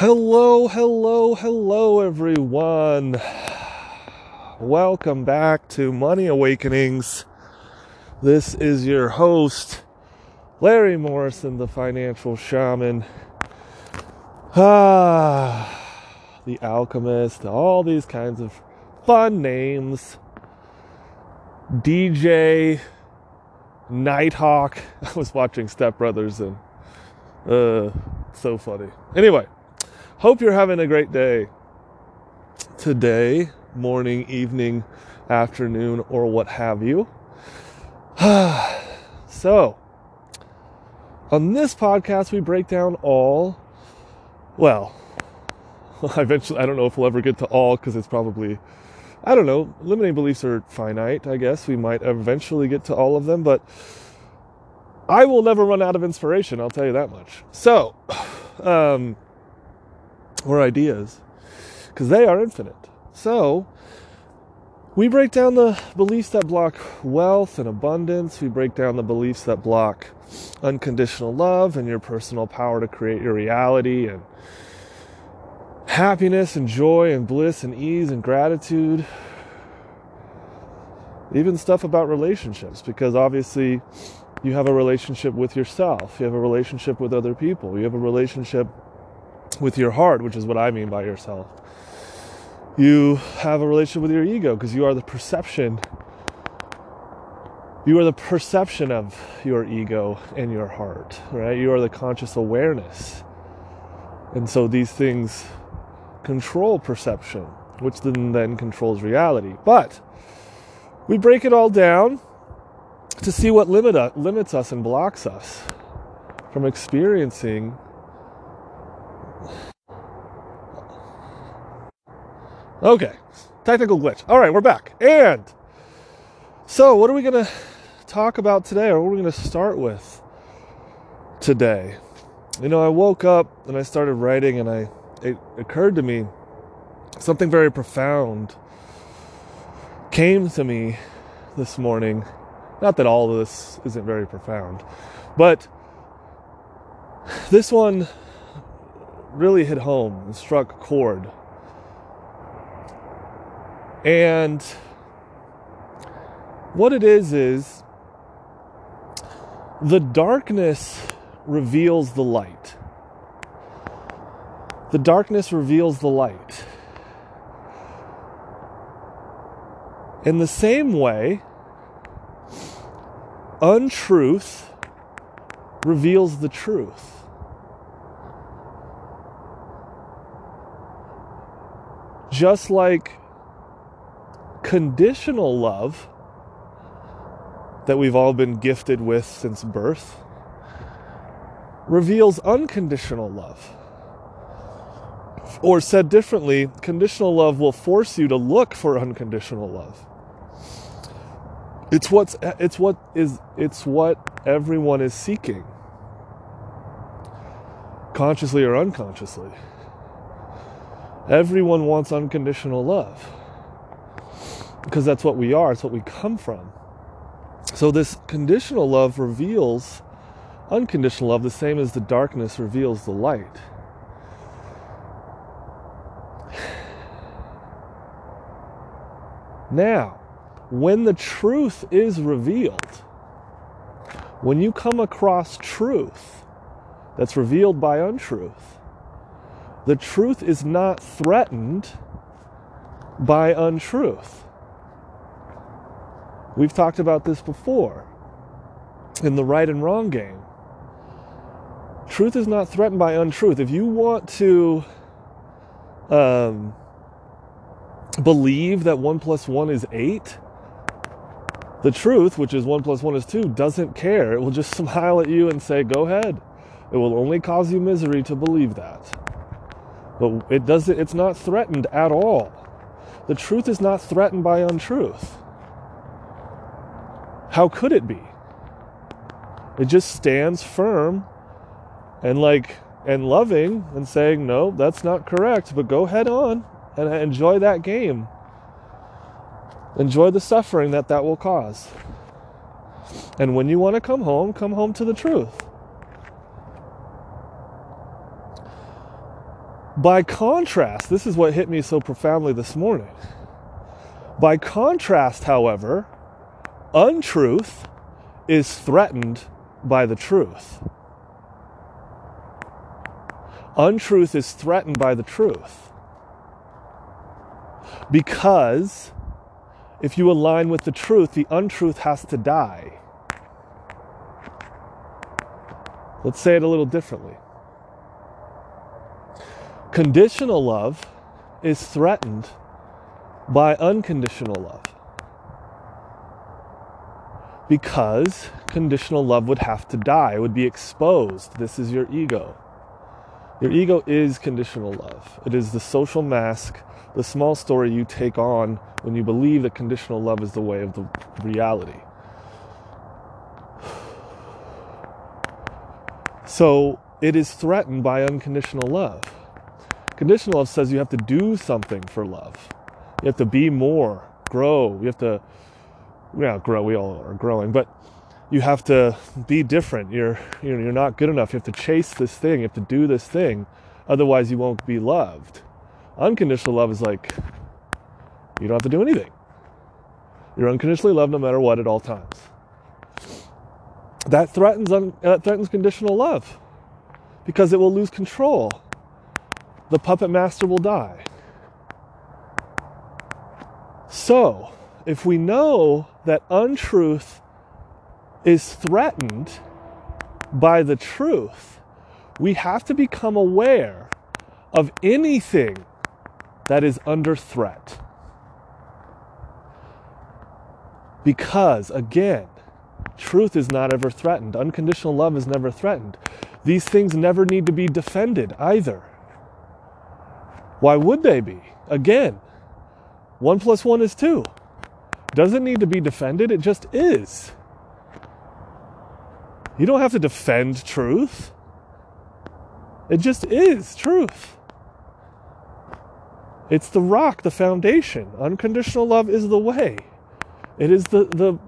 Hello, hello, hello, everyone. Welcome back to Money Awakenings. This is your host, Larry Morrison, the financial shaman. Ah, the alchemist, all these kinds of fun names. DJ, Nighthawk. I was watching Step Brothers and uh so funny. Anyway, hope you're having a great day today, morning, evening, afternoon, or what have you. so, on this podcast, we break down all, well, eventually, I don't know if we'll ever get to all because it's probably, I don't know, limiting beliefs are finite, I guess. We might eventually get to all of them, but I will never run out of inspiration, I'll tell you that much. So, um, or ideas, because they are infinite. So, we break down the beliefs that block wealth and abundance. We break down the beliefs that block unconditional love and your personal power to create your reality and happiness and joy and bliss and ease and gratitude. Even stuff about relationships, because obviously you have a relationship with yourself, you have a relationship with other people, you have a relationship with your heart, which is what I mean by yourself. You have a relationship with your ego because you are the perception. You are the perception of your ego and your heart, right? You are the conscious awareness. And so these things control perception, which then, then controls reality. But we break it all down to see what limit, uh, limits us and blocks us from experiencing Okay, technical glitch. All right, we're back. And so, what are we going to talk about today, or what are we going to start with today? You know, I woke up and I started writing, and I it occurred to me something very profound came to me this morning. Not that all of this isn't very profound, but this one really hit home and struck a chord and what it is is the darkness reveals the light. The darkness reveals the light. In the same way, untruth reveals the truth. Just like conditional love that we've all been gifted with since birth reveals unconditional love. Or said differently, conditional love will force you to look for unconditional love. It's what's it's what is it's what everyone is seeking. Consciously or unconsciously. Everyone wants unconditional love because that's what we are, it's what we come from. So, this conditional love reveals unconditional love the same as the darkness reveals the light. Now, when the truth is revealed, when you come across truth that's revealed by untruth, the truth is not threatened by untruth. We've talked about this before in the right and wrong game. Truth is not threatened by untruth. If you want to um, believe that 1 plus 1 is 8, the truth, which is 1 plus 1 is 2, doesn't care. It will just smile at you and say, go ahead. It will only cause you misery to believe that. But it doesn't, it's not threatened at all. The truth is not threatened by untruth. How could it be? It just stands firm and like and loving and saying, no, that's not correct, but go head on and enjoy that game. Enjoy the suffering that that will cause. And when you want to come home, come home to the truth. By contrast, this is what hit me so profoundly this morning. By contrast, however, untruth is threatened by the truth. Untruth is threatened by the truth. Because if you align with the truth, the untruth has to die. Let's say it a little differently. Conditional love is threatened by unconditional love. Because conditional love would have to die, would be exposed. This is your ego. Your ego is conditional love, it is the social mask, the small story you take on when you believe that conditional love is the way of the reality. So it is threatened by unconditional love. Conditional love says you have to do something for love. You have to be more, grow. You have to, yeah, grow. We all are growing, but you have to be different. You're, you know, you're not good enough. You have to chase this thing. You have to do this thing. Otherwise, you won't be loved. Unconditional love is like, you don't have to do anything. You're unconditionally loved no matter what at all times. That threatens, un, that threatens conditional love because it will lose control. The puppet master will die. So, if we know that untruth is threatened by the truth, we have to become aware of anything that is under threat. Because, again, truth is not ever threatened, unconditional love is never threatened. These things never need to be defended either. Why would they be? Again, one plus one is two. Doesn't need to be defended, it just is. You don't have to defend truth. It just is truth. It's the rock, the foundation. Unconditional love is the way. It is the, the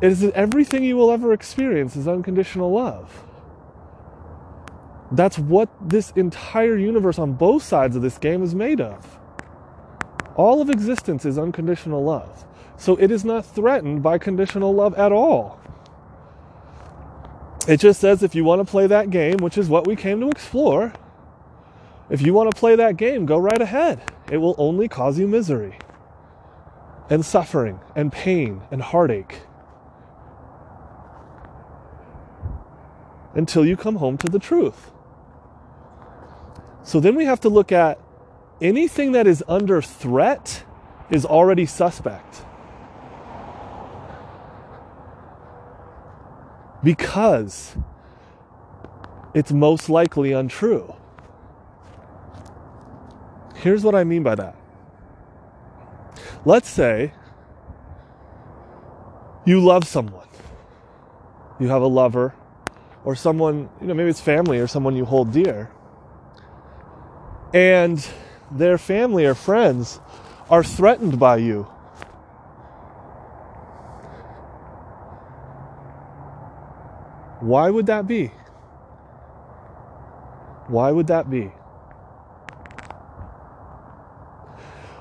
it is everything you will ever experience is unconditional love. That's what this entire universe on both sides of this game is made of. All of existence is unconditional love. So it is not threatened by conditional love at all. It just says if you want to play that game, which is what we came to explore, if you want to play that game, go right ahead. It will only cause you misery and suffering and pain and heartache until you come home to the truth. So then we have to look at anything that is under threat is already suspect. Because it's most likely untrue. Here's what I mean by that. Let's say you love someone, you have a lover, or someone, you know, maybe it's family or someone you hold dear, and their family or friends are threatened by you. Why would that be? Why would that be?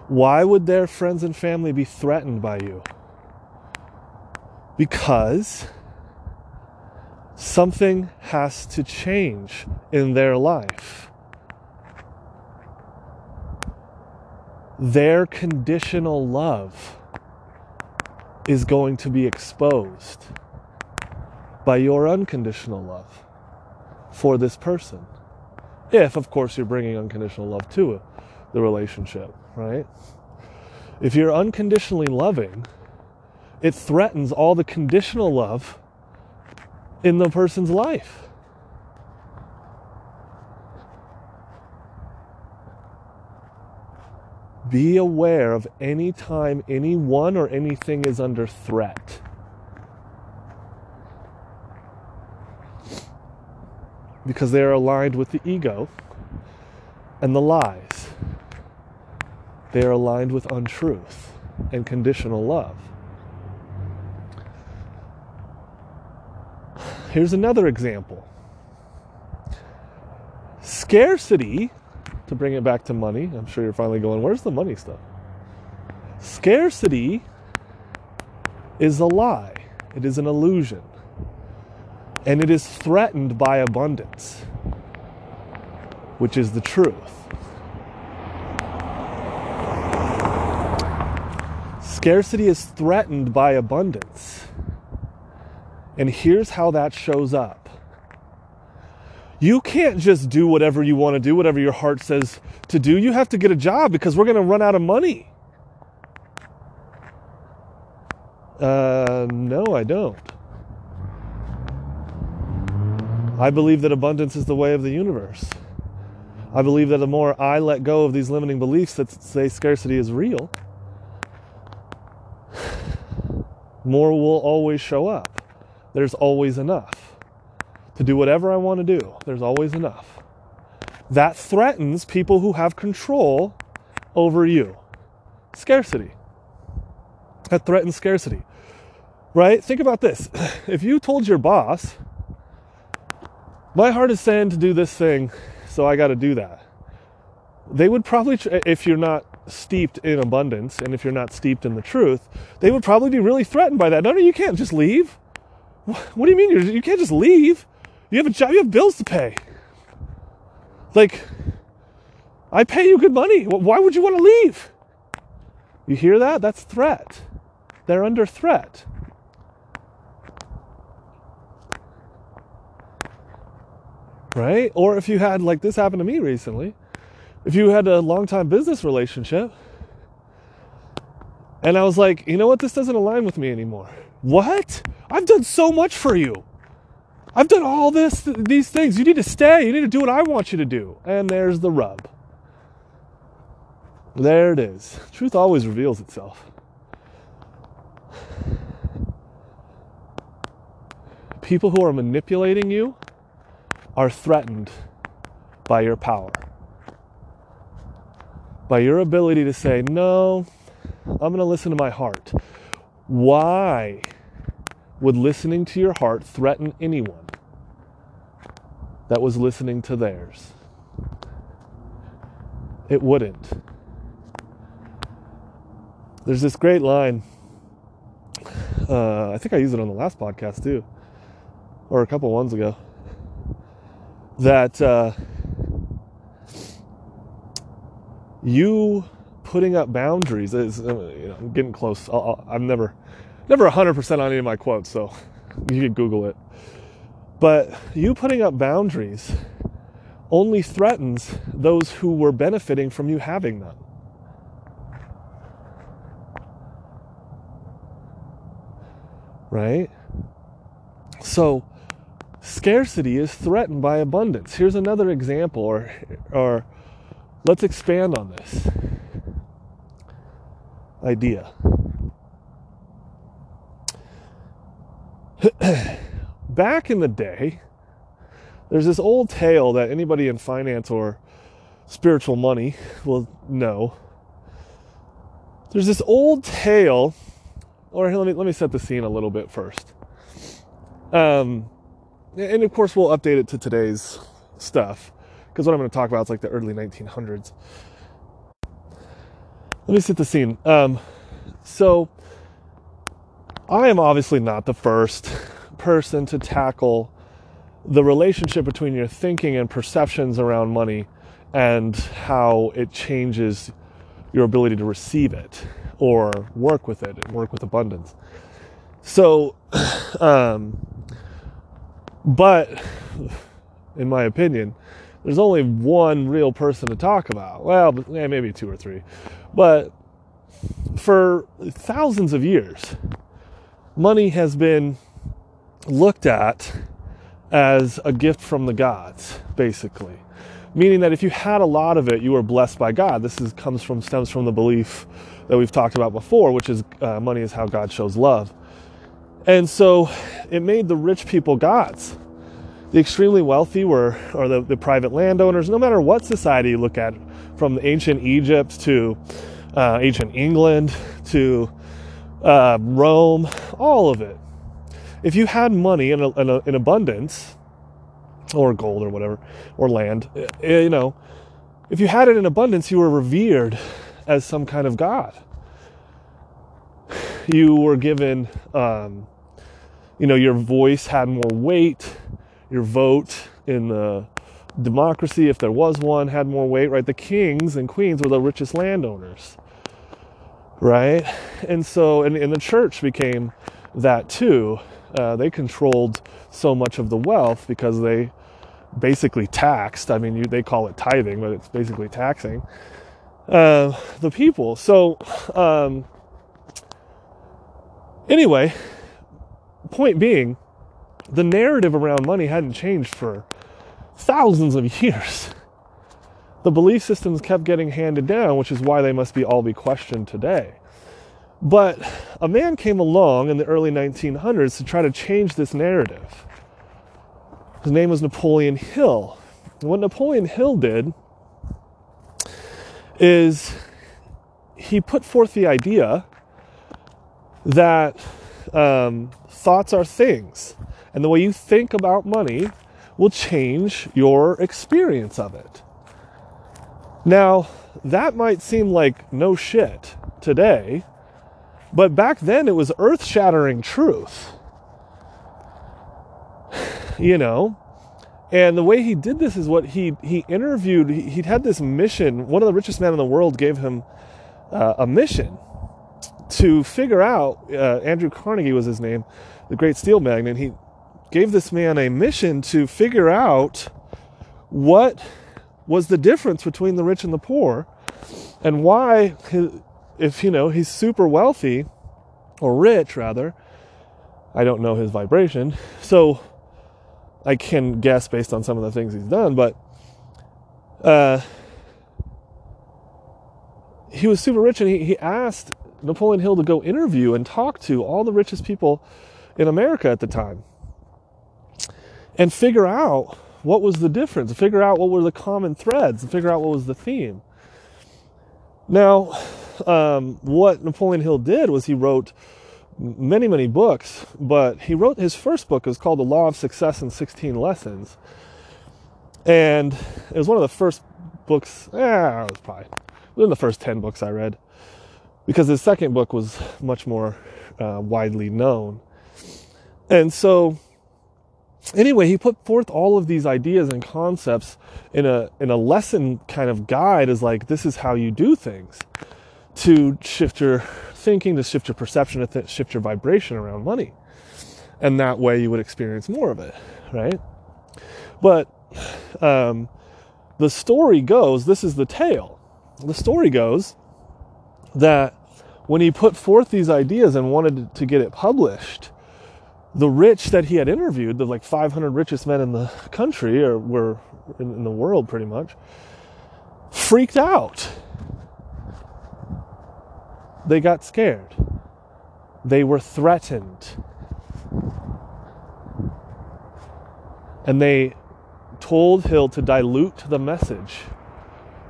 Why would their friends and family be threatened by you? Because something has to change in their life. Their conditional love is going to be exposed by your unconditional love for this person. If, of course, you're bringing unconditional love to the relationship right? If you're unconditionally loving, it threatens all the conditional love in the person's life. Be aware of any time anyone or anything is under threat. Because they are aligned with the ego and the lies. They are aligned with untruth and conditional love. Here's another example. Scarcity, to bring it back to money, I'm sure you're finally going, where's the money stuff? Scarcity is a lie, it is an illusion, and it is threatened by abundance, which is the truth. Scarcity is threatened by abundance. And here's how that shows up. You can't just do whatever you want to do, whatever your heart says to do. You have to get a job because we're going to run out of money. Uh, no, I don't. I believe that abundance is the way of the universe. I believe that the more I let go of these limiting beliefs that say scarcity is real, more will always show up. There's always enough to do whatever I want to do. There's always enough. That threatens people who have control over you. Scarcity. That threatens scarcity. Right? Think about this. If you told your boss, my heart is saying to do this thing, so I got to do that. They would probably, if you're not steeped in abundance and if you're not steeped in the truth, they would probably be really threatened by that. No, no, you can't just leave. What do you mean you can't just leave? You have a job, you have bills to pay. Like, I pay you good money. Why would you want to leave? You hear that? That's threat. They're under threat. Right? Or if you had, like this happened to me recently, if you had a long time business relationship and I was like, you know what, this doesn't align with me anymore. What? I've done so much for you. I've done all this, these things. You need to stay. You need to do what I want you to do. And there's the rub. There it is. Truth always reveals itself. People who are manipulating you are threatened by your power by your ability to say, no, I'm going to listen to my heart. Why would listening to your heart threaten anyone that was listening to theirs? It wouldn't. There's this great line. Uh, I think I used it on the last podcast too, or a couple ones ago. That uh, you putting up boundaries is, uh, you know, I'm getting close. i am never, never 100% on any of my quotes, so you can Google it. But you putting up boundaries only threatens those who were benefiting from you having them. Right? So, scarcity is threatened by abundance. Here's another example, or, or Let's expand on this idea. Back in the day, there's this old tale that anybody in finance or spiritual money will know. There's this old tale, or let me let me set the scene a little bit first. Um, and of course, we'll update it to today's stuff because what I'm going to talk about is like the early 1900s. Let me set the scene. Um, so, I am obviously not the first person to tackle the relationship between your thinking and perceptions around money and how it changes your ability to receive it or work with it and work with abundance. So, um, but in my opinion, there's only one real person to talk about. Well, yeah, maybe two or three. But for thousands of years, money has been looked at as a gift from the gods, basically. Meaning that if you had a lot of it, you were blessed by God. This is, comes from stems from the belief that we've talked about before, which is uh, money is how God shows love. And so it made the rich people gods the extremely wealthy were, or the, the private landowners, no matter what society you look at, from ancient Egypt to uh, ancient England to uh, Rome, all of it. If you had money in, a, in, a, in abundance, or gold or whatever, or land. Eh, you know, if you had it in abundance, you were revered as some kind of god. You were given, um, you know, your voice had more weight, your vote in the democracy, if there was one, had more weight, right? The kings and queens were the richest landowners, right? And so, and, and the church became that too. Uh, they controlled so much of the wealth because they basically taxed. I mean, you, they call it tithing, but it's basically taxing uh, the people. So, um, anyway, point being, the narrative around money hadn't changed for thousands of years. The belief systems kept getting handed down, which is why they must be all be questioned today. But a man came along in the early 1900s to try to change this narrative. His name was Napoleon Hill. And what Napoleon Hill did is he put forth the idea that um, thoughts are things, and the way you think about money will change your experience of it. Now, that might seem like no shit today, but back then it was earth shattering truth. You know? And the way he did this is what he, he interviewed, he, would had this mission. One of the richest men in the world gave him uh, a mission to figure out, uh, Andrew Carnegie was his name, the great steel magnate. He gave this man a mission to figure out what was the difference between the rich and the poor and why if you know he's super wealthy or rich rather i don't know his vibration so i can guess based on some of the things he's done but uh, he was super rich and he, he asked napoleon hill to go interview and talk to all the richest people in america at the time and figure out what was the difference, figure out what were the common threads, and figure out what was the theme. Now, um, what Napoleon Hill did was he wrote many, many books, but he wrote his first book is called The Law of Success in 16 Lessons. And it was one of the first books, yeah, it was probably within the first 10 books I read, because his second book was much more uh, widely known. And so anyway, he put forth all of these ideas and concepts in a in a lesson kind of guide as like this is how you do things to shift your thinking, to shift your perception, to shift your vibration around money. And that way you would experience more of it, right? But um, the story goes, this is the tale. The story goes that when he put forth these ideas and wanted to get it published, the rich that he had interviewed, the like 500 richest men in the country or were in, in the world pretty much, freaked out. They got scared. They were threatened. And they told Hill to dilute the message,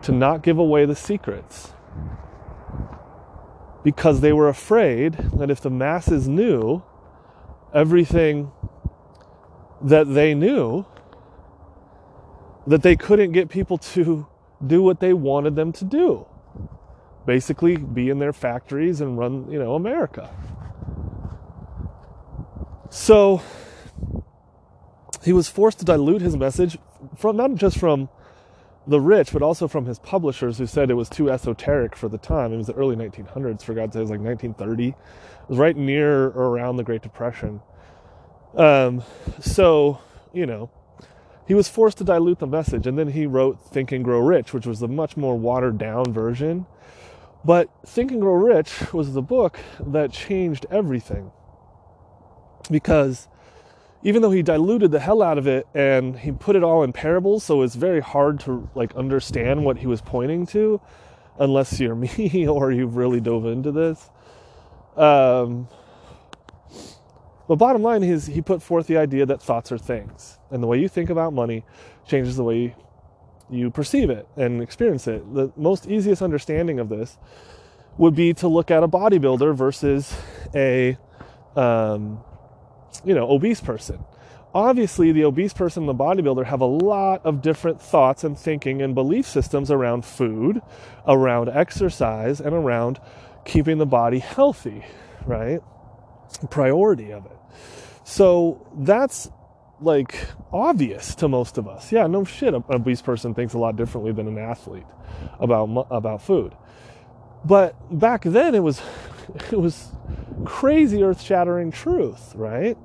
to not give away the secrets. Because they were afraid that if the masses knew, everything that they knew that they couldn't get people to do what they wanted them to do basically be in their factories and run you know america so he was forced to dilute his message from not just from the rich, but also from his publishers who said it was too esoteric for the time. It was the early 1900s, for God's sake, it was like 1930. It was right near or around the Great Depression. Um, so, you know, he was forced to dilute the message, and then he wrote Think and Grow Rich, which was a much more watered down version. But Think and Grow Rich was the book that changed everything. Because even though he diluted the hell out of it and he put it all in parables, so it's very hard to like understand what he was pointing to, unless you're me or you've really dove into this. Um, but bottom line is he put forth the idea that thoughts are things, and the way you think about money changes the way you perceive it and experience it. The most easiest understanding of this would be to look at a bodybuilder versus a um, you know, obese person. obviously the obese person and the bodybuilder have a lot of different thoughts and thinking and belief systems around food, around exercise, and around keeping the body healthy, right? Priority of it. So that's like obvious to most of us. Yeah, no shit. An obese person thinks a lot differently than an athlete about about food. But back then, it was it was crazy, earth-shattering truth, right?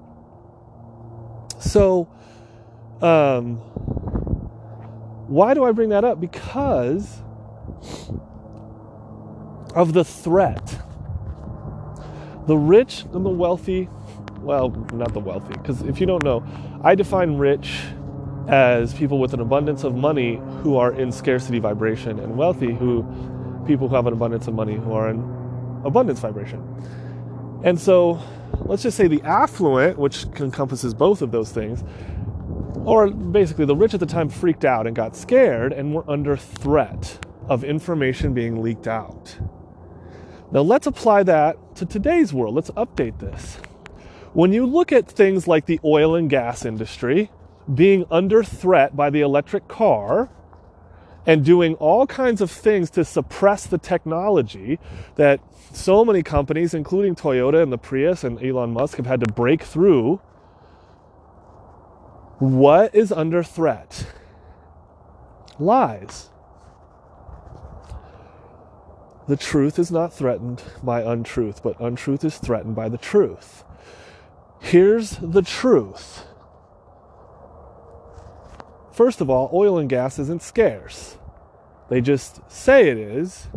So, um, why do I bring that up? Because of the threat. The rich and the wealthy, well, not the wealthy, because if you don't know, I define rich as people with an abundance of money who are in scarcity vibration, and wealthy who people who have an abundance of money who are in abundance vibration. And so, let's just say the affluent, which encompasses both of those things, or basically the rich at the time freaked out and got scared and were under threat of information being leaked out. Now, let's apply that to today's world. Let's update this. When you look at things like the oil and gas industry being under threat by the electric car and doing all kinds of things to suppress the technology that so many companies, including Toyota and the Prius and Elon Musk, have had to break through, what is under threat? Lies. The truth is not threatened by untruth, but untruth is threatened by the truth. Here's the truth. First of all, oil and gas isn't scarce. They just say it is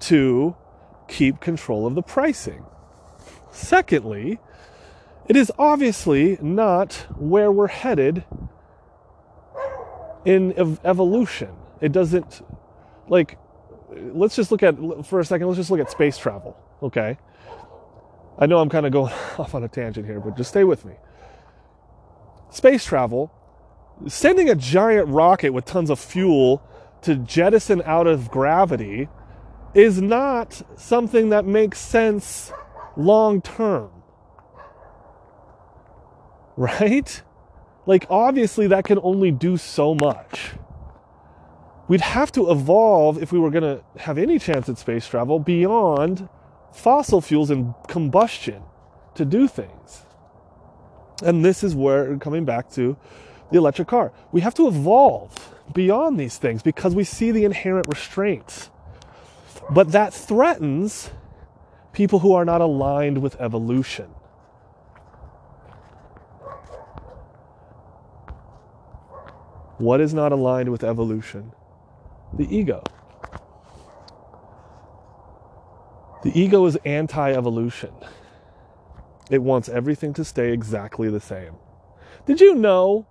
to keep control of the pricing. Secondly, it is obviously not where we're headed in ev- evolution. It doesn't, like, let's just look at for a second let's just look at space travel okay i know i'm kind of going off on a tangent here but just stay with me. Space travel sending a giant rocket with tons of fuel to jettison out of gravity is not something that makes sense long term right? Like obviously that can only do so much. We'd have to evolve if we were going to have any chance at space travel beyond fossil fuels and combustion to do things. And this is where, coming back to the electric car, we have to evolve beyond these things because we see the inherent restraints. But that threatens people who are not aligned with evolution. What is not aligned with evolution? the ego. The ego is anti evolution. It wants everything to stay exactly the same. Did you know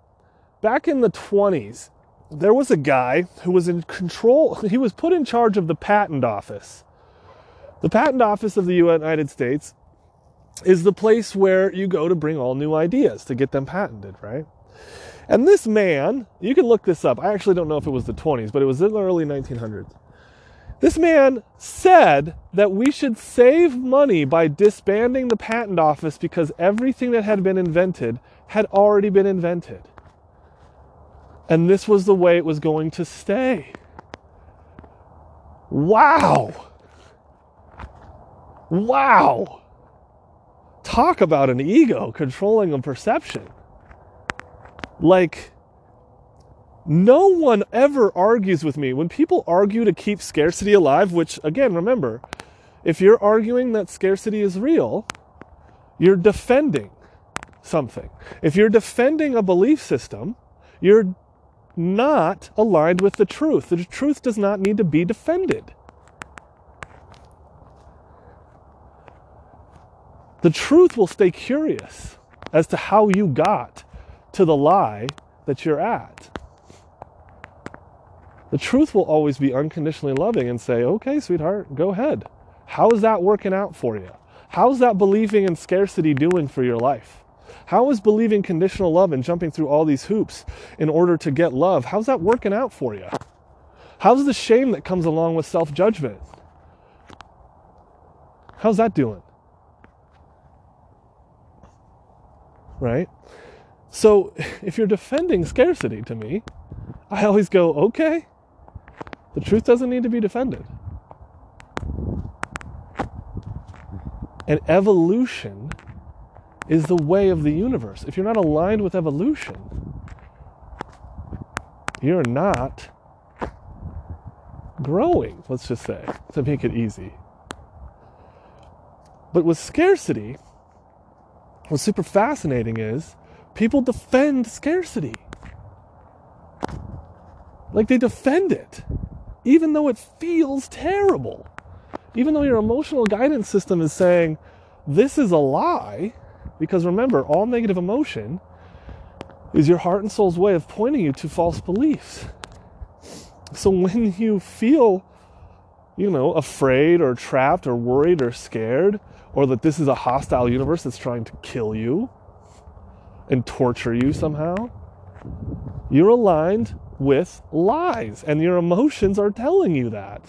back in the 20s, there was a guy who was in control, he was put in charge of the patent office. The patent office of the United States is the place where you go to bring all new ideas to get them patented, right? And this man, you can look this up. I actually don't know if it was the 20s, but it was in the early 1900s. This man said that we should save money by disbanding the patent office because everything that had been invented had already been invented. And this was the way it was going to stay. Wow. Wow. Talk about an ego controlling a perception. Like, no one ever argues with me. When people argue to keep scarcity alive, which, again, remember, if you're arguing that scarcity is real, you're defending something. If you're defending a belief system, you're not aligned with the truth. The truth does not need to be defended. The truth will stay curious as to how you got to the lie that you're at. The truth will always be unconditionally loving and say, okay, sweetheart, go ahead. How's that working out for you? How's that believing in scarcity doing for your life? How is believing conditional love and jumping through all these hoops in order to get love? How's that working out for you? How's the shame that comes along with self judgment? How's that doing? Right? So if you're defending scarcity to me, I always go, okay, the truth doesn't need to be defended. And evolution is the way of the universe. If you're not aligned with evolution, you're not growing, let's just say, to make it easy. But with scarcity, what's super fascinating is people defend scarcity. Like they defend it, even though it feels terrible. Even though your emotional guidance system is saying, this is a lie, because remember, all negative emotion is your heart and soul's way of pointing you to false beliefs. So when you feel, you know, afraid or trapped or worried or scared, or that this is a hostile universe that's trying to kill you and torture you somehow, you're aligned with lies, and your emotions are telling you that.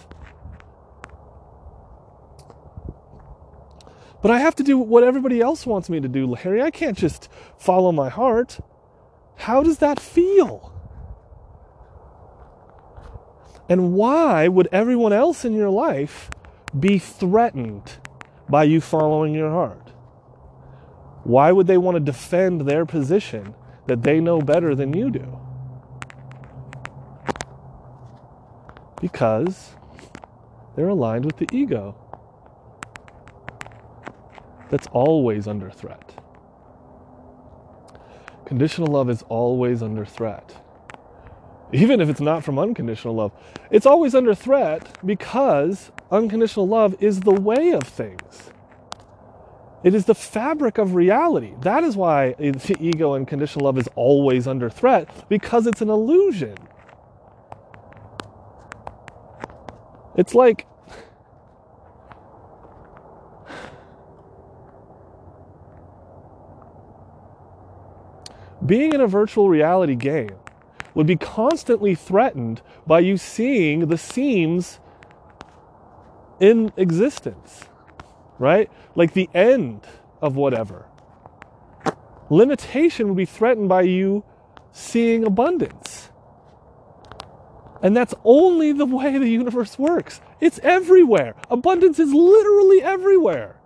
But I have to do what everybody else wants me to do, Larry. I can't just follow my heart. How does that feel? And why would everyone else in your life be threatened by you following your heart? Why would they want to defend their position that they know better than you do? Because they're aligned with the ego that's always under threat. Conditional love is always under threat. Even if it's not from unconditional love, it's always under threat because unconditional love is the way of things. It is the fabric of reality. That is why the ego and conditional love is always under threat because it's an illusion. It's like being in a virtual reality game would be constantly threatened by you seeing the seams in existence, right? Like the end of whatever. Limitation would be threatened by you seeing abundance. And that's only the way the universe works. It's everywhere. Abundance is literally everywhere.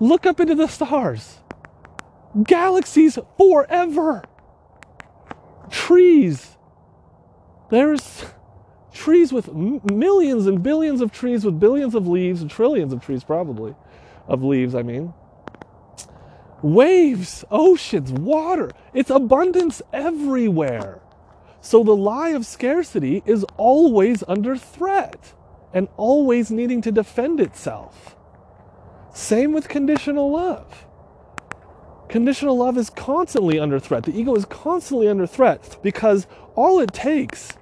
Look up into the stars galaxies forever. Trees. There's trees with millions and billions of trees with billions of leaves and trillions of trees, probably, of leaves, I mean. Waves, oceans, water. It's abundance everywhere. So the lie of scarcity is always under threat and always needing to defend itself. Same with conditional love. Conditional love is constantly under threat. The ego is constantly under threat because all it takes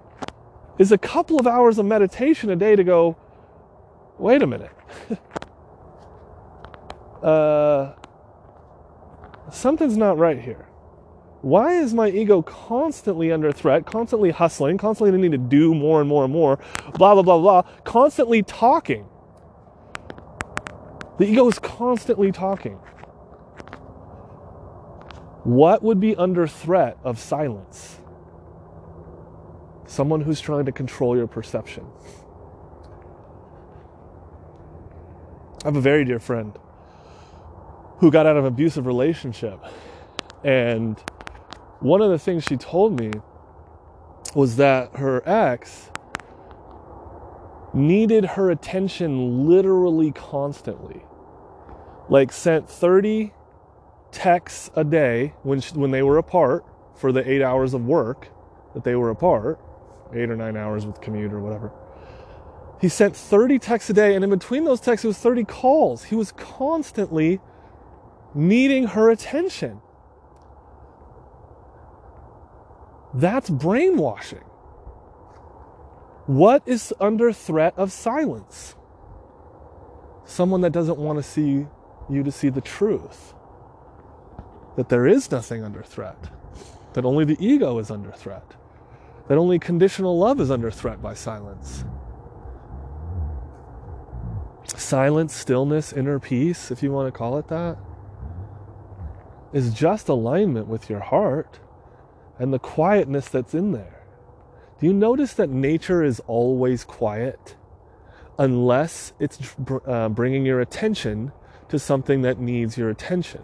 is a couple of hours of meditation a day to go, wait a minute. uh, something's not right here. Why is my ego constantly under threat, constantly hustling, constantly needing to do more and more and more, blah, blah, blah, blah, constantly talking? The ego is constantly talking. What would be under threat of silence? Someone who's trying to control your perception. I have a very dear friend who got out of an abusive relationship. And one of the things she told me was that her ex needed her attention literally constantly. Like, sent 30 texts a day when, she, when they were apart for the eight hours of work that they were apart, eight or nine hours with commute or whatever. He sent 30 texts a day, and in between those texts, it was 30 calls. He was constantly needing her attention. That's brainwashing. What is under threat of silence? Someone that doesn't want to see you to see the truth that there is nothing under threat, that only the ego is under threat, that only conditional love is under threat by silence. Silence, stillness, inner peace, if you want to call it that. is just alignment with your heart and the quietness that's in there. Do you notice that nature is always quiet unless it's uh, bringing your attention to something that needs your attention?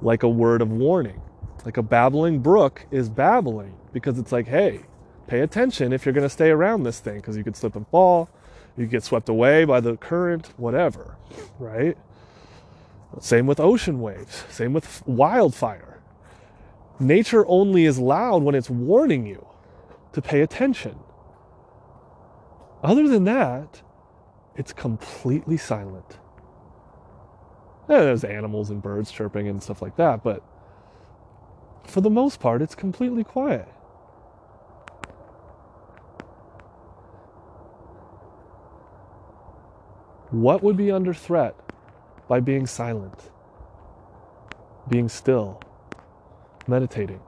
Like a word of warning. Like a babbling brook is babbling because it's like, hey, pay attention if you're going to stay around this thing because you could slip and fall, you get swept away by the current, whatever, right? Same with ocean waves, same with wildfire. Nature only is loud when it's warning you to pay attention. Other than that, it's completely silent. Yeah, there's animals and birds chirping and stuff like that, but for the most part, it's completely quiet. What would be under threat by being silent, being still, meditating?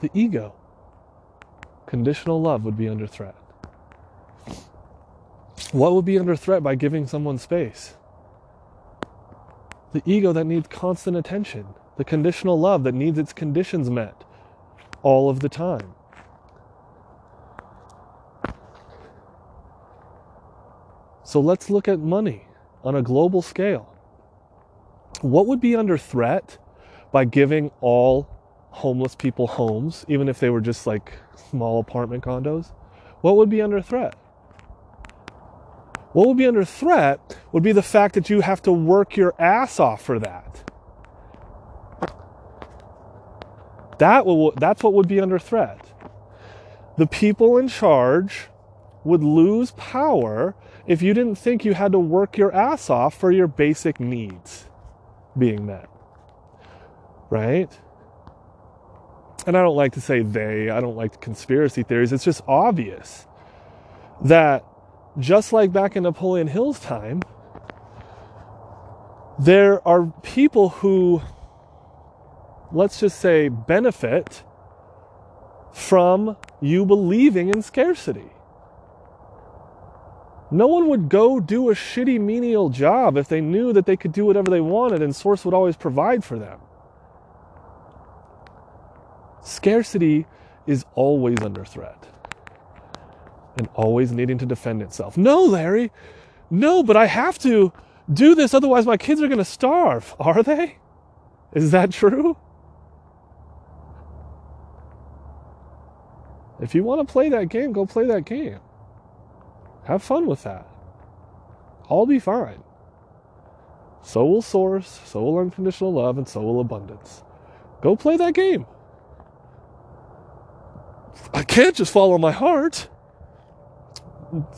The ego. Conditional love would be under threat. What would be under threat by giving someone space? The ego that needs constant attention, the conditional love that needs its conditions met all of the time. So let's look at money on a global scale. What would be under threat by giving all homeless people homes, even if they were just like small apartment condos? What would be under threat? What would be under threat would be the fact that you have to work your ass off for that. That will, that's what would be under threat. The people in charge would lose power if you didn't think you had to work your ass off for your basic needs being met. Right? And I don't like to say they, I don't like conspiracy theories. It's just obvious that just like back in Napoleon Hill's time, there are people who, let's just say, benefit from you believing in scarcity. No one would go do a shitty menial job if they knew that they could do whatever they wanted and Source would always provide for them. Scarcity is always under threat and always needing to defend itself. No, Larry, no, but I have to do this, otherwise, my kids are going to starve. Are they? Is that true? If you want to play that game, go play that game. Have fun with that. I'll be fine. So will Source, so will unconditional love, and so will abundance. Go play that game. I can't just follow my heart,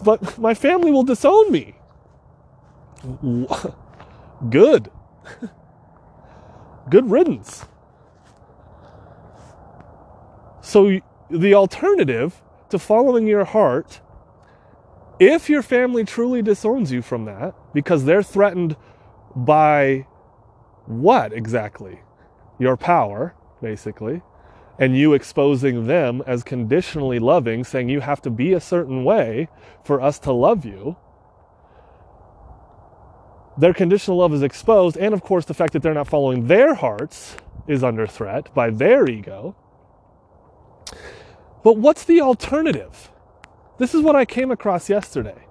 but my family will disown me. Good. Good riddance. So, the alternative to following your heart if your family truly disowns you from that, because they're threatened by what exactly? Your power, basically, and you exposing them as conditionally loving, saying you have to be a certain way for us to love you. Their conditional love is exposed, and of course, the fact that they're not following their hearts is under threat by their ego. But what's the alternative? This is what I came across yesterday.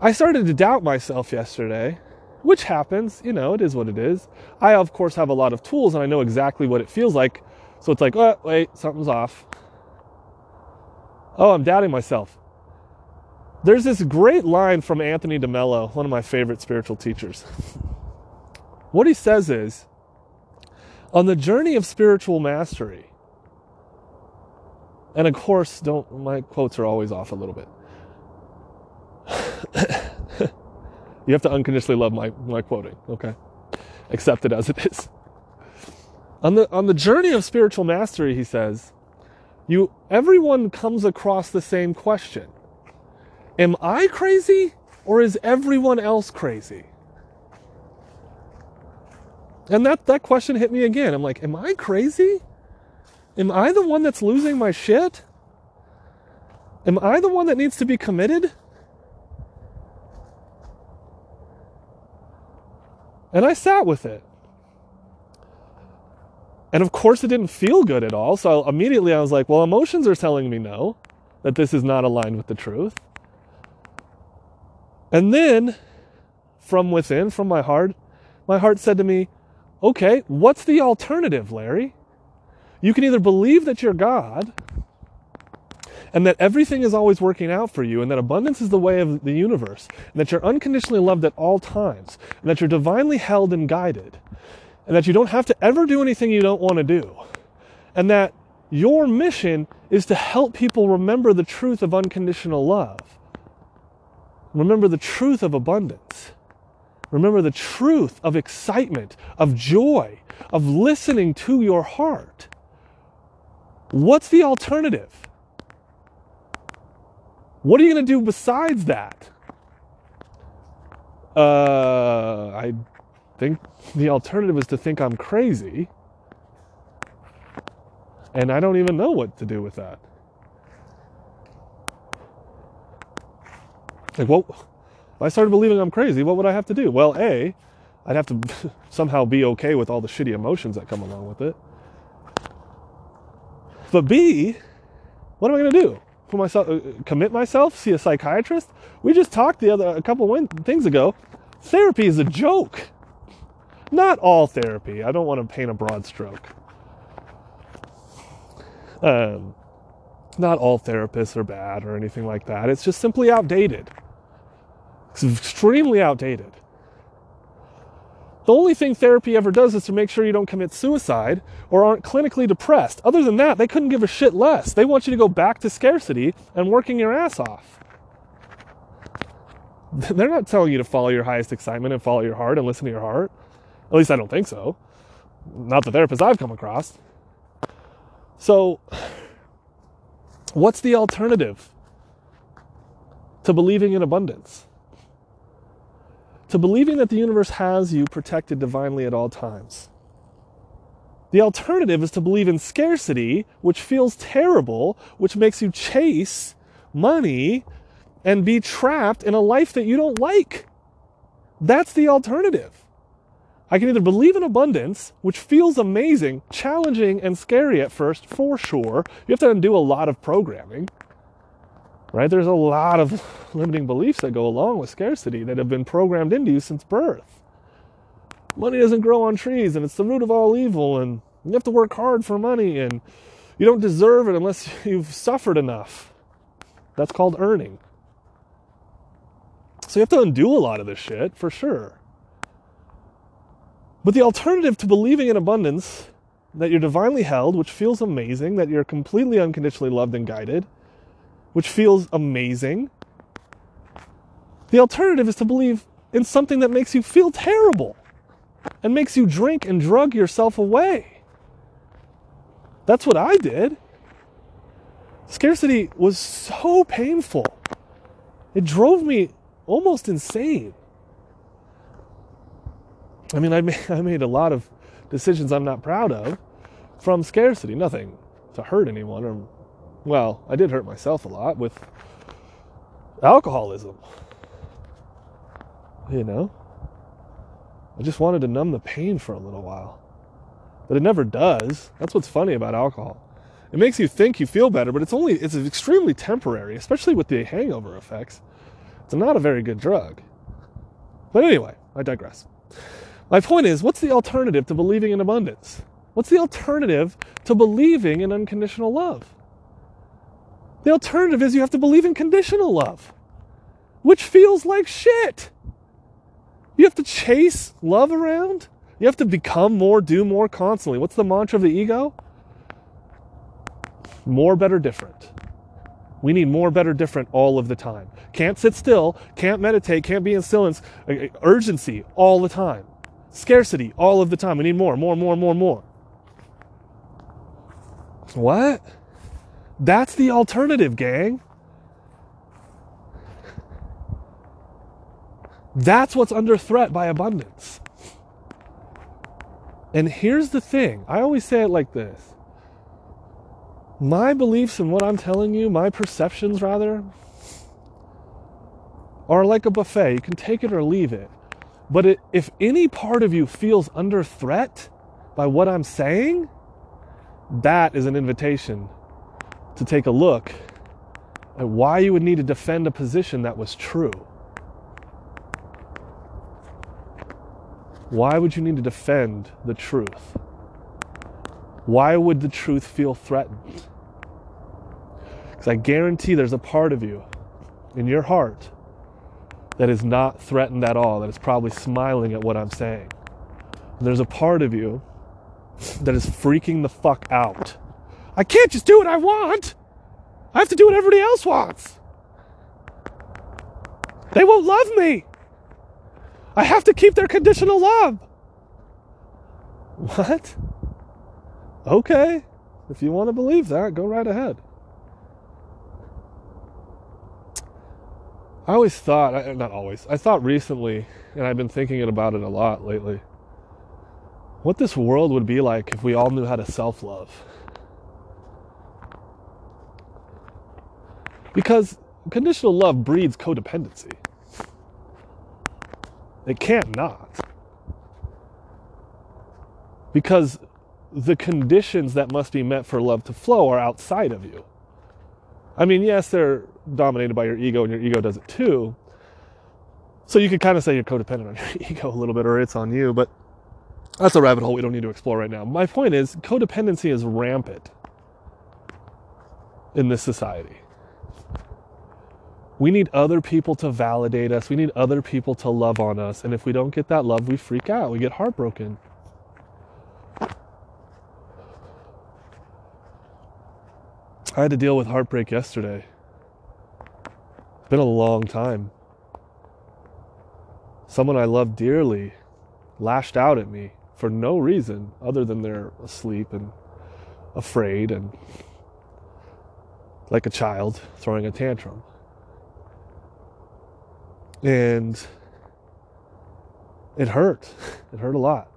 I started to doubt myself yesterday, which happens, you know, it is what it is. I, of course, have a lot of tools and I know exactly what it feels like. So it's like, oh, wait, something's off. Oh, I'm doubting myself. There's this great line from Anthony DeMello, one of my favorite spiritual teachers. what he says is, on the journey of spiritual mastery, and of course, don't my quotes are always off a little bit. you have to unconditionally love my, my quoting, okay? Accept it as it is. On the on the journey of spiritual mastery, he says, you everyone comes across the same question. Am I crazy or is everyone else crazy? And that, that question hit me again. I'm like, am I crazy? Am I the one that's losing my shit? Am I the one that needs to be committed? And I sat with it. And of course, it didn't feel good at all. So immediately I was like, well, emotions are telling me no, that this is not aligned with the truth. And then from within, from my heart, my heart said to me, okay, what's the alternative, Larry? You can either believe that you're God and that everything is always working out for you and that abundance is the way of the universe and that you're unconditionally loved at all times and that you're divinely held and guided and that you don't have to ever do anything you don't want to do, and that your mission is to help people remember the truth of unconditional love. Remember the truth of abundance. Remember the truth of excitement, of joy, of listening to your heart. What's the alternative? What are you going to do besides that? Uh, I think the alternative is to think I'm crazy. And I don't even know what to do with that. Like, well, if I started believing I'm crazy, what would I have to do? Well, A, I'd have to somehow be okay with all the shitty emotions that come along with it. But B, what am I going to do? Put myself, uh, commit myself, see a psychiatrist? We just talked the other a couple of things ago. Therapy is a joke. Not all therapy. I don't want to paint a broad stroke. Um, not all therapists are bad or anything like that. It's just simply outdated. It's extremely outdated. The only thing therapy ever does is to make sure you don't commit suicide or aren't clinically depressed. Other than that, they couldn't give a shit less. They want you to go back to scarcity and working your ass off. They're not telling you to follow your highest excitement and follow your heart and listen to your heart. At least I don't think so. Not the therapist I've come across. So, what's the alternative to believing in abundance? To believing that the universe has you protected divinely at all times. The alternative is to believe in scarcity, which feels terrible, which makes you chase money and be trapped in a life that you don't like. That's the alternative. I can either believe in abundance, which feels amazing, challenging, and scary at first, for sure. You have to undo a lot of programming, right? There's a lot of limiting beliefs that go along with scarcity that have been programmed into you since birth. Money doesn't grow on trees, and it's the root of all evil, and you have to work hard for money, and you don't deserve it unless you've suffered enough. That's called earning. So you have to undo a lot of this shit, for sure. But the alternative to believing in abundance, that you're divinely held, which feels amazing, that you're completely unconditionally loved and guided, which feels amazing, the alternative is to believe in something that makes you feel terrible and makes you drink and drug yourself away. That's what I did. Scarcity was so painful. It drove me almost insane. I mean, I made, I made a lot of decisions I'm not proud of from scarcity. Nothing to hurt anyone, or, well, I did hurt myself a lot with alcoholism. You know? I just wanted to numb the pain for a little while. But it never does. That's what's funny about alcohol. It makes you think you feel better, but it's only it's extremely temporary, especially with the hangover effects. It's not a very good drug. But anyway, I digress. My point is, what's the alternative to believing in abundance? What's the alternative to believing in unconditional love? The alternative is you have to believe in conditional love, which feels like shit. You have to chase love around. You have to become more, do more constantly. What's the mantra of the ego? More, better, different. We need more, better, different all of the time. Can't sit still, can't meditate, can't be in silence, uh, uh, Urgency all the time. Scarcity all of the time. We need more, more, more, more, more. What? That's the alternative, gang. That's what's under threat by abundance. And here's the thing I always say it like this my beliefs and what I'm telling you, my perceptions rather, are like a buffet. You can take it or leave it. But it, if any part of you feels under threat by what I'm saying, that is an invitation to take a look at why you would need to defend a position that was true. Why would you need to defend the truth? Why would the truth feel threatened? Because I guarantee there's a part of you in your heart that is not threatened at all, that is probably smiling at what I'm saying. And there's a part of you that is freaking the fuck out. I can't just do what I want. I have to do what everybody else wants. They won't love me. I have to keep their conditional love. What? Okay. If you want to believe that, go right ahead. I always thought, not always, I thought recently, and I've been thinking about it a lot lately, what this world would be like if we all knew how to self love. Because conditional love breeds codependency. It can't not. Because the conditions that must be met for love to flow are outside of you. I mean, yes, they're dominated by your ego, and your ego does it too. So you could kind of say you're codependent on your ego a little bit, or it's on you, but that's a rabbit hole we don't need to explore right now. My point is, codependency is rampant in this society. We need other people to validate us. We need other people to love on us. And if we don't get that love, we freak out. We get heartbroken. I had to deal with heartbreak yesterday. It's been a long time. Someone I love dearly lashed out at me for no reason other than they're asleep and afraid and like a child throwing a tantrum. And it hurt. It hurt a lot.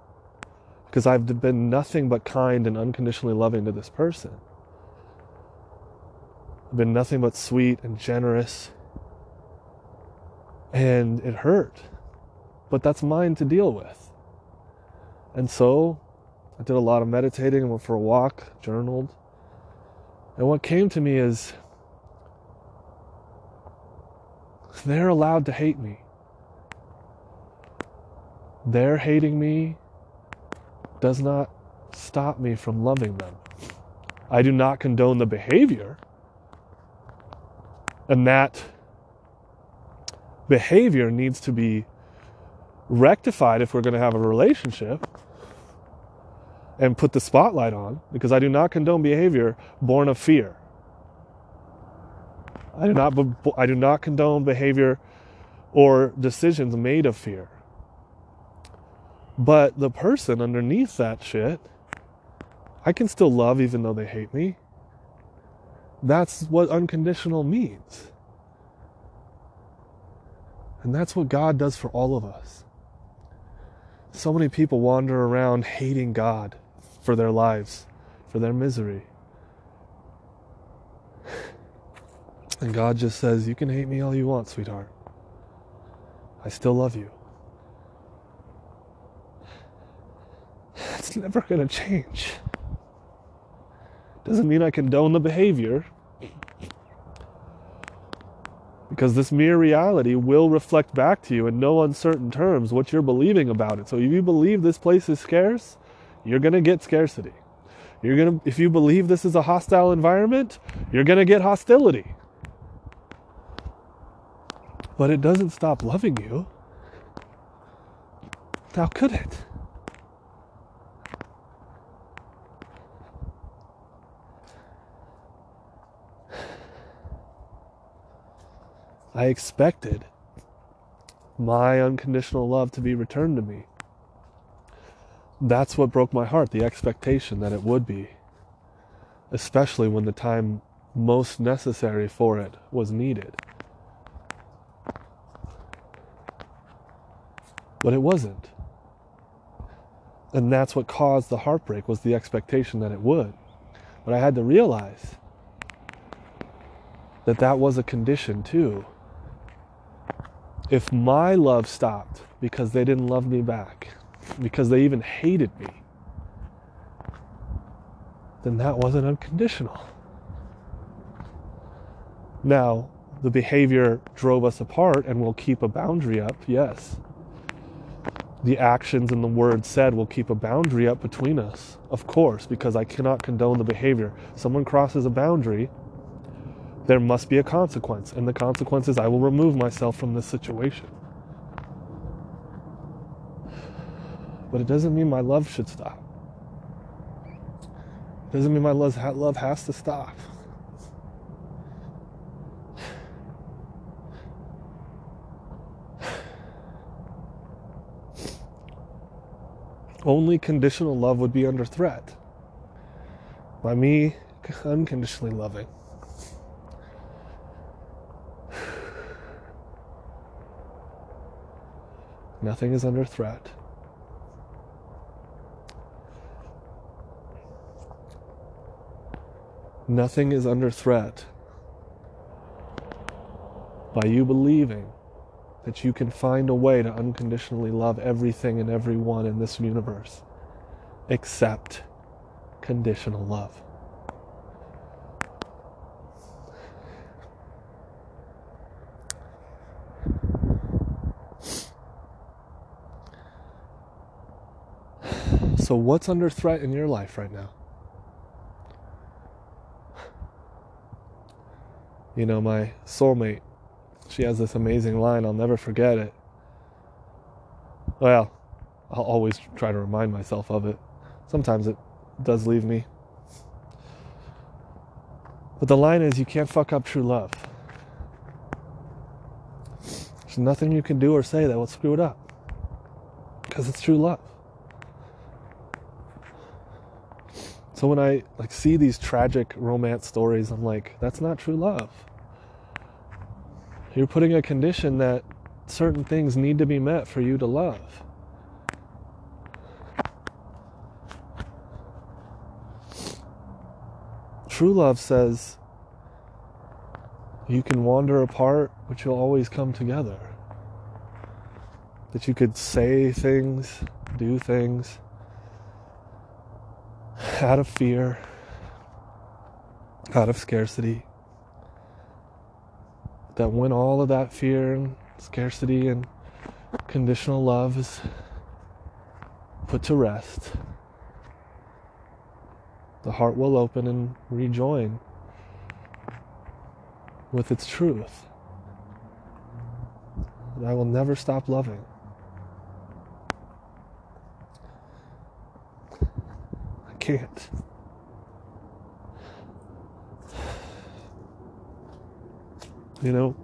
Because I've been nothing but kind and unconditionally loving to this person. Been nothing but sweet and generous. And it hurt. But that's mine to deal with. And so I did a lot of meditating, and went for a walk, journaled. And what came to me is They're allowed to hate me. Their hating me does not stop me from loving them. I do not condone the behavior. And that behavior needs to be rectified if we're going to have a relationship and put the spotlight on because I do not condone behavior born of fear. I do not, I do not condone behavior or decisions made of fear. But the person underneath that shit, I can still love even though they hate me. That's what unconditional means. And that's what God does for all of us. So many people wander around hating God for their lives, for their misery. And God just says, You can hate me all you want, sweetheart. I still love you. It's never going to change. Doesn't mean I condone the behavior. Because this mere reality will reflect back to you in no uncertain terms what you're believing about it. So if you believe this place is scarce, you're going to get scarcity. You're going to if you believe this is a hostile environment, you're going to get hostility but it doesn't stop loving you. How could it? I expected my unconditional love to be returned to me. That's what broke my heart, the expectation that it would be, especially when the time most necessary for it was needed. but it wasn't. And that's what caused the heartbreak was the expectation that it would. But I had to realize that that was a condition too. If my love stopped because they didn't love me back, because they even hated me, then that wasn't unconditional. Now, the behavior drove us apart and will keep a boundary up, yes. The actions and the words said will keep a boundary up between us, of course, because I cannot condone the behavior. Someone crosses a boundary, there must be a consequence, and the consequence is I will remove myself from this situation. But it doesn't mean my love should stop. It doesn't mean my love has to stop. Only conditional love would be under threat by me unconditionally loving. Nothing is under threat. Nothing is under threat by you believing that you can find a way to unconditionally love everything and everyone in this universe except conditional love. So, what's under threat in your life right now? You know, my soulmate, she has this amazing line, I'll never forget it. Well, I'll always try to remind myself of it. Sometimes it does leave me. But the line is you can't fuck up true love. There's nothing you can do or say that will screw it up. Because it's true love. So when I like see these tragic romance stories, I'm like, that's not true love. You're putting a condition that certain things need to be met for you to love. True love says you can wander apart, but you'll always come together. That you could say things, do things, out of fear, out of scarcity. That when all of that fear and scarcity and conditional love is put to rest, the heart will open and rejoin with its truth. And I will never stop loving. Can't. You know,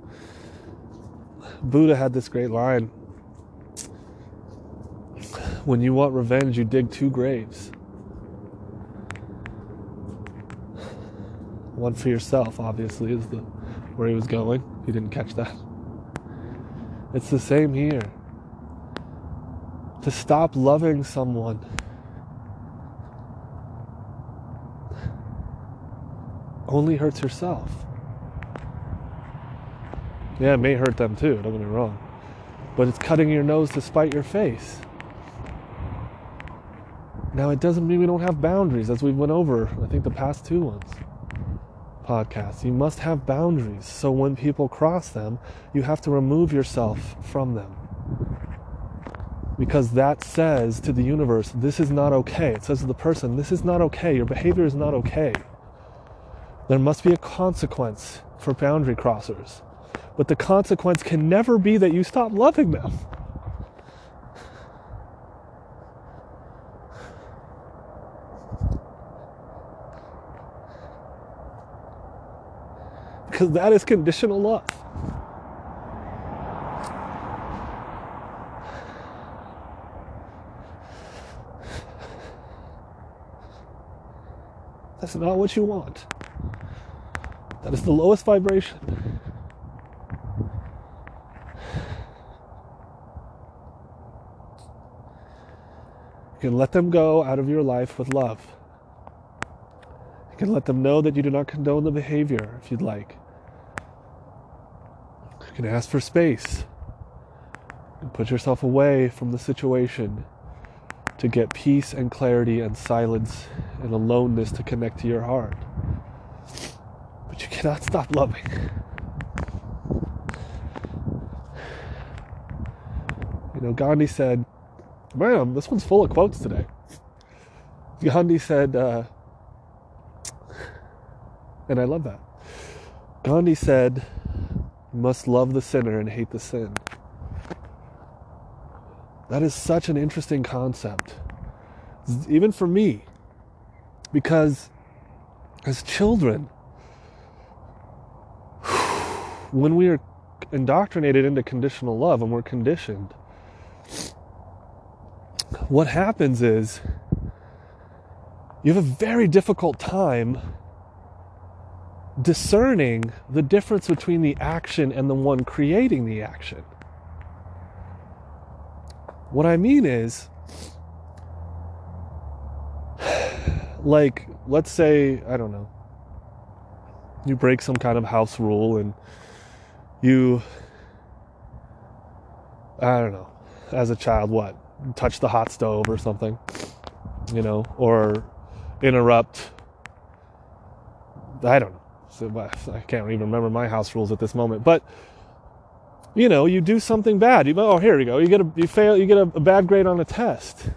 Buddha had this great line when you want revenge, you dig two graves. One for yourself, obviously, is the where he was going. He didn't catch that. It's the same here. To stop loving someone only hurts yourself. Yeah, it may hurt them too, don't get me wrong. But it's cutting your nose to spite your face. Now, it doesn't mean we don't have boundaries, as we went over, I think, the past two ones podcasts. You must have boundaries. So when people cross them, you have to remove yourself from them. Because that says to the universe, this is not okay. It says to the person, this is not okay. Your behavior is not okay. There must be a consequence for boundary crossers. But the consequence can never be that you stop loving them. Because that is conditional love. That's not what you want. That is the lowest vibration. You can let them go out of your life with love. You can let them know that you do not condone the behavior if you'd like. You can ask for space. and put yourself away from the situation to get peace and clarity and silence and aloneness to connect to your heart. Cannot stop loving. You know, Gandhi said, man, this one's full of quotes today. Gandhi said, uh, and I love that. Gandhi said, must love the sinner and hate the sin. That is such an interesting concept, even for me, because as children, when we are indoctrinated into conditional love and we're conditioned, what happens is you have a very difficult time discerning the difference between the action and the one creating the action. What I mean is, like, let's say, I don't know, you break some kind of house rule and you, I don't know, as a child, what? Touch the hot stove or something, you know, or interrupt. I don't know. I can't even remember my house rules at this moment, but you know, you do something bad. You, oh, here you go. You get a, you fail, you get a, a bad grade on a test.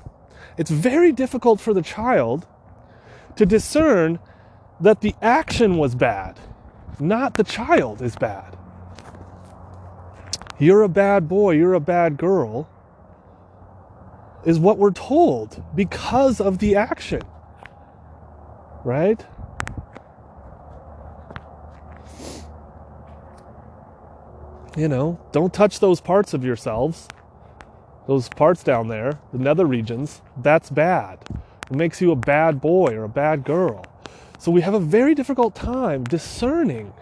It's very difficult for the child to discern that the action was bad, not the child is bad. You're a bad boy, you're a bad girl, is what we're told because of the action. Right? you know, don't touch those parts of yourselves, those parts down there, the nether regions. That's bad. It makes you a bad boy or a bad girl. So we have a very difficult time discerning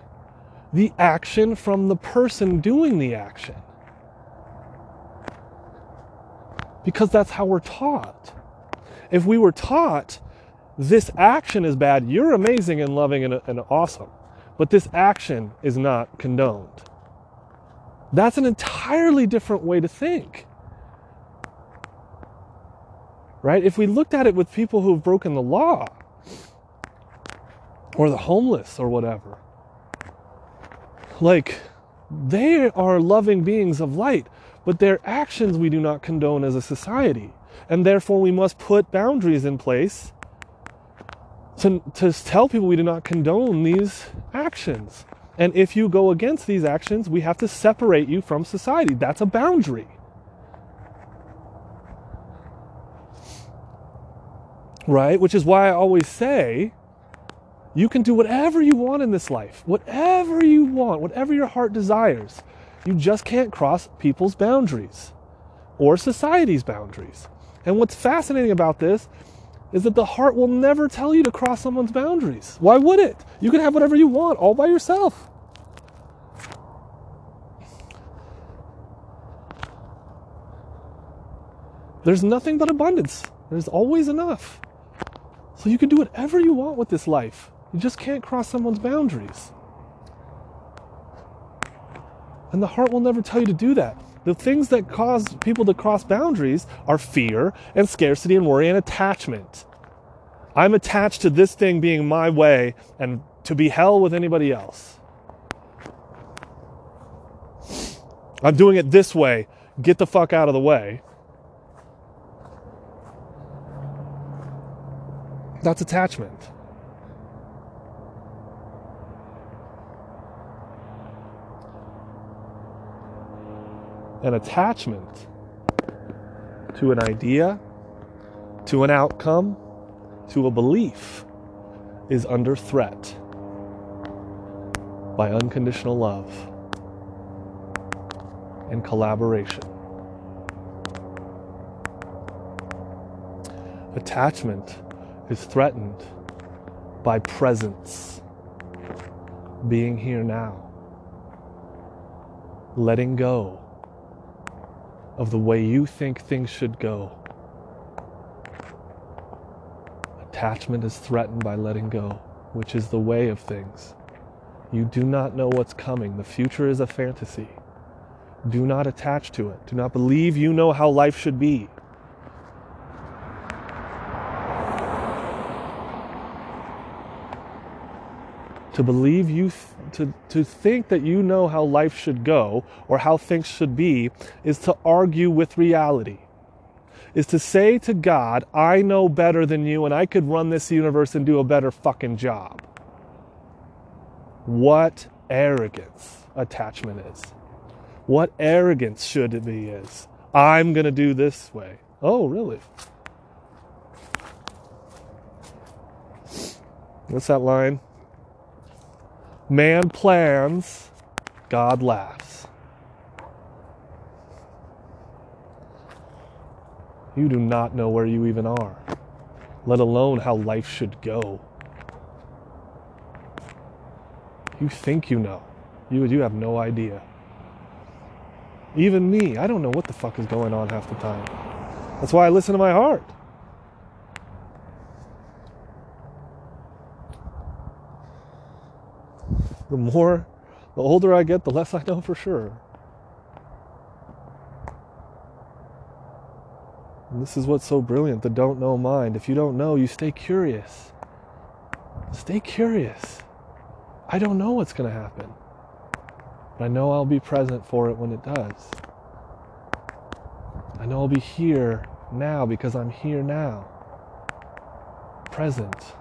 the action from the person doing the action. Because that's how we're taught. If we were taught this action is bad, you're amazing and loving and, and awesome, but this action is not condoned that's an entirely different way to think. Right? If we looked at it with people who've broken the law, or the homeless, or whatever, like, they are loving beings of light, but their actions we do not condone as a society. And therefore, we must put boundaries in place to, to tell people we do not condone these actions. And if you go against these actions, we have to separate you from society. That's a boundary. Right? Which is why I always say you can do whatever you want in this life, whatever you want, whatever your heart desires. You just can't cross people's boundaries or society's boundaries. And what's fascinating about this is that the heart will never tell you to cross someone's boundaries. Why would it? You can have whatever you want all by yourself. There's nothing but abundance. There's always enough. So you can do whatever you want with this life. You just can't cross someone's boundaries. And the heart will never tell you to do that. The things that cause people to cross boundaries are fear and scarcity and worry and attachment. I'm attached to this thing being my way and to be hell with anybody else. I'm doing it this way. Get the fuck out of the way. That's attachment. An attachment to an idea, to an outcome, to a belief is under threat by unconditional love and collaboration. Attachment is threatened by presence, being here now, letting go of the way you think things should go. Attachment is threatened by letting go, which is the way of things. You do not know what's coming. The future is a fantasy. Do not attach to it. Do not believe you know how life should be. To believe you, th- to, to think that you know how life should go or how things should be is to argue with reality. Is to say to God, I know better than you and I could run this universe and do a better fucking job. What arrogance attachment is. What arrogance should it be is. I'm going to do this way. Oh, really? What's that line? Man plans, God laughs. You do not know where you even are, let alone how life should go. You think you know. You, you have no idea. Even me, I don't know what the fuck is going on half the time. That's why I listen to my heart. The more, the older I get, the less I know for sure. And this is what's so brilliant the don't know mind. If you don't know, you stay curious. Stay curious. I don't know what's going to happen, but I know I'll be present for it when it does. I know I'll be here now because I'm here now. Present.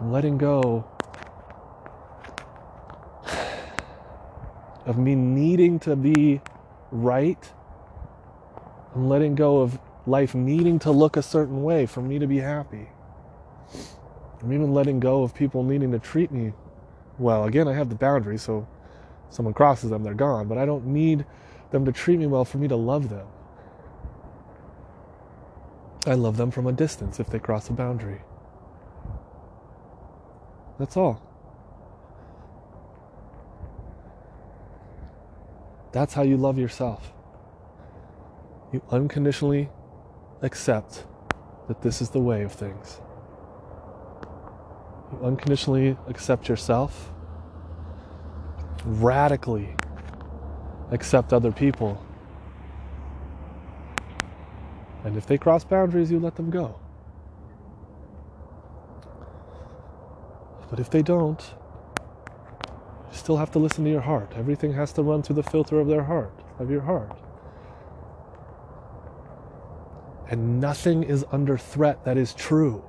I'm letting go of me needing to be right. I'm letting go of life needing to look a certain way for me to be happy. I'm even letting go of people needing to treat me well. Again, I have the boundaries, so someone crosses them, they're gone. But I don't need them to treat me well for me to love them. I love them from a distance if they cross a boundary. That's all. That's how you love yourself. You unconditionally accept that this is the way of things. You unconditionally accept yourself, radically accept other people. And if they cross boundaries, you let them go. But if they don't, you still have to listen to your heart. Everything has to run through the filter of their heart, of your heart. And nothing is under threat that is true.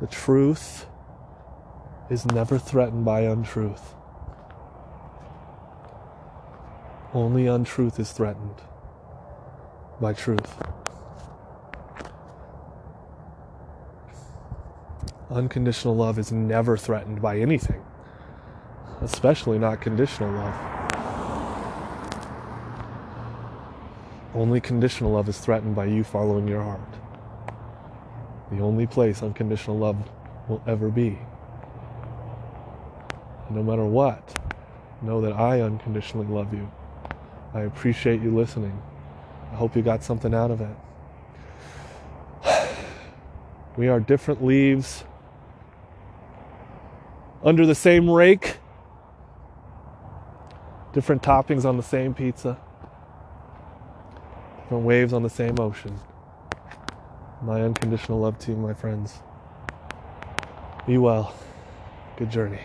The truth is never threatened by untruth. Only untruth is threatened by truth. Unconditional love is never threatened by anything, especially not conditional love. Only conditional love is threatened by you following your heart. The only place unconditional love will ever be. No matter what, know that I unconditionally love you. I appreciate you listening. I hope you got something out of it. We are different leaves under the same rake, different toppings on the same pizza, different waves on the same ocean. My unconditional love to you, my friends. Be well. Good journey.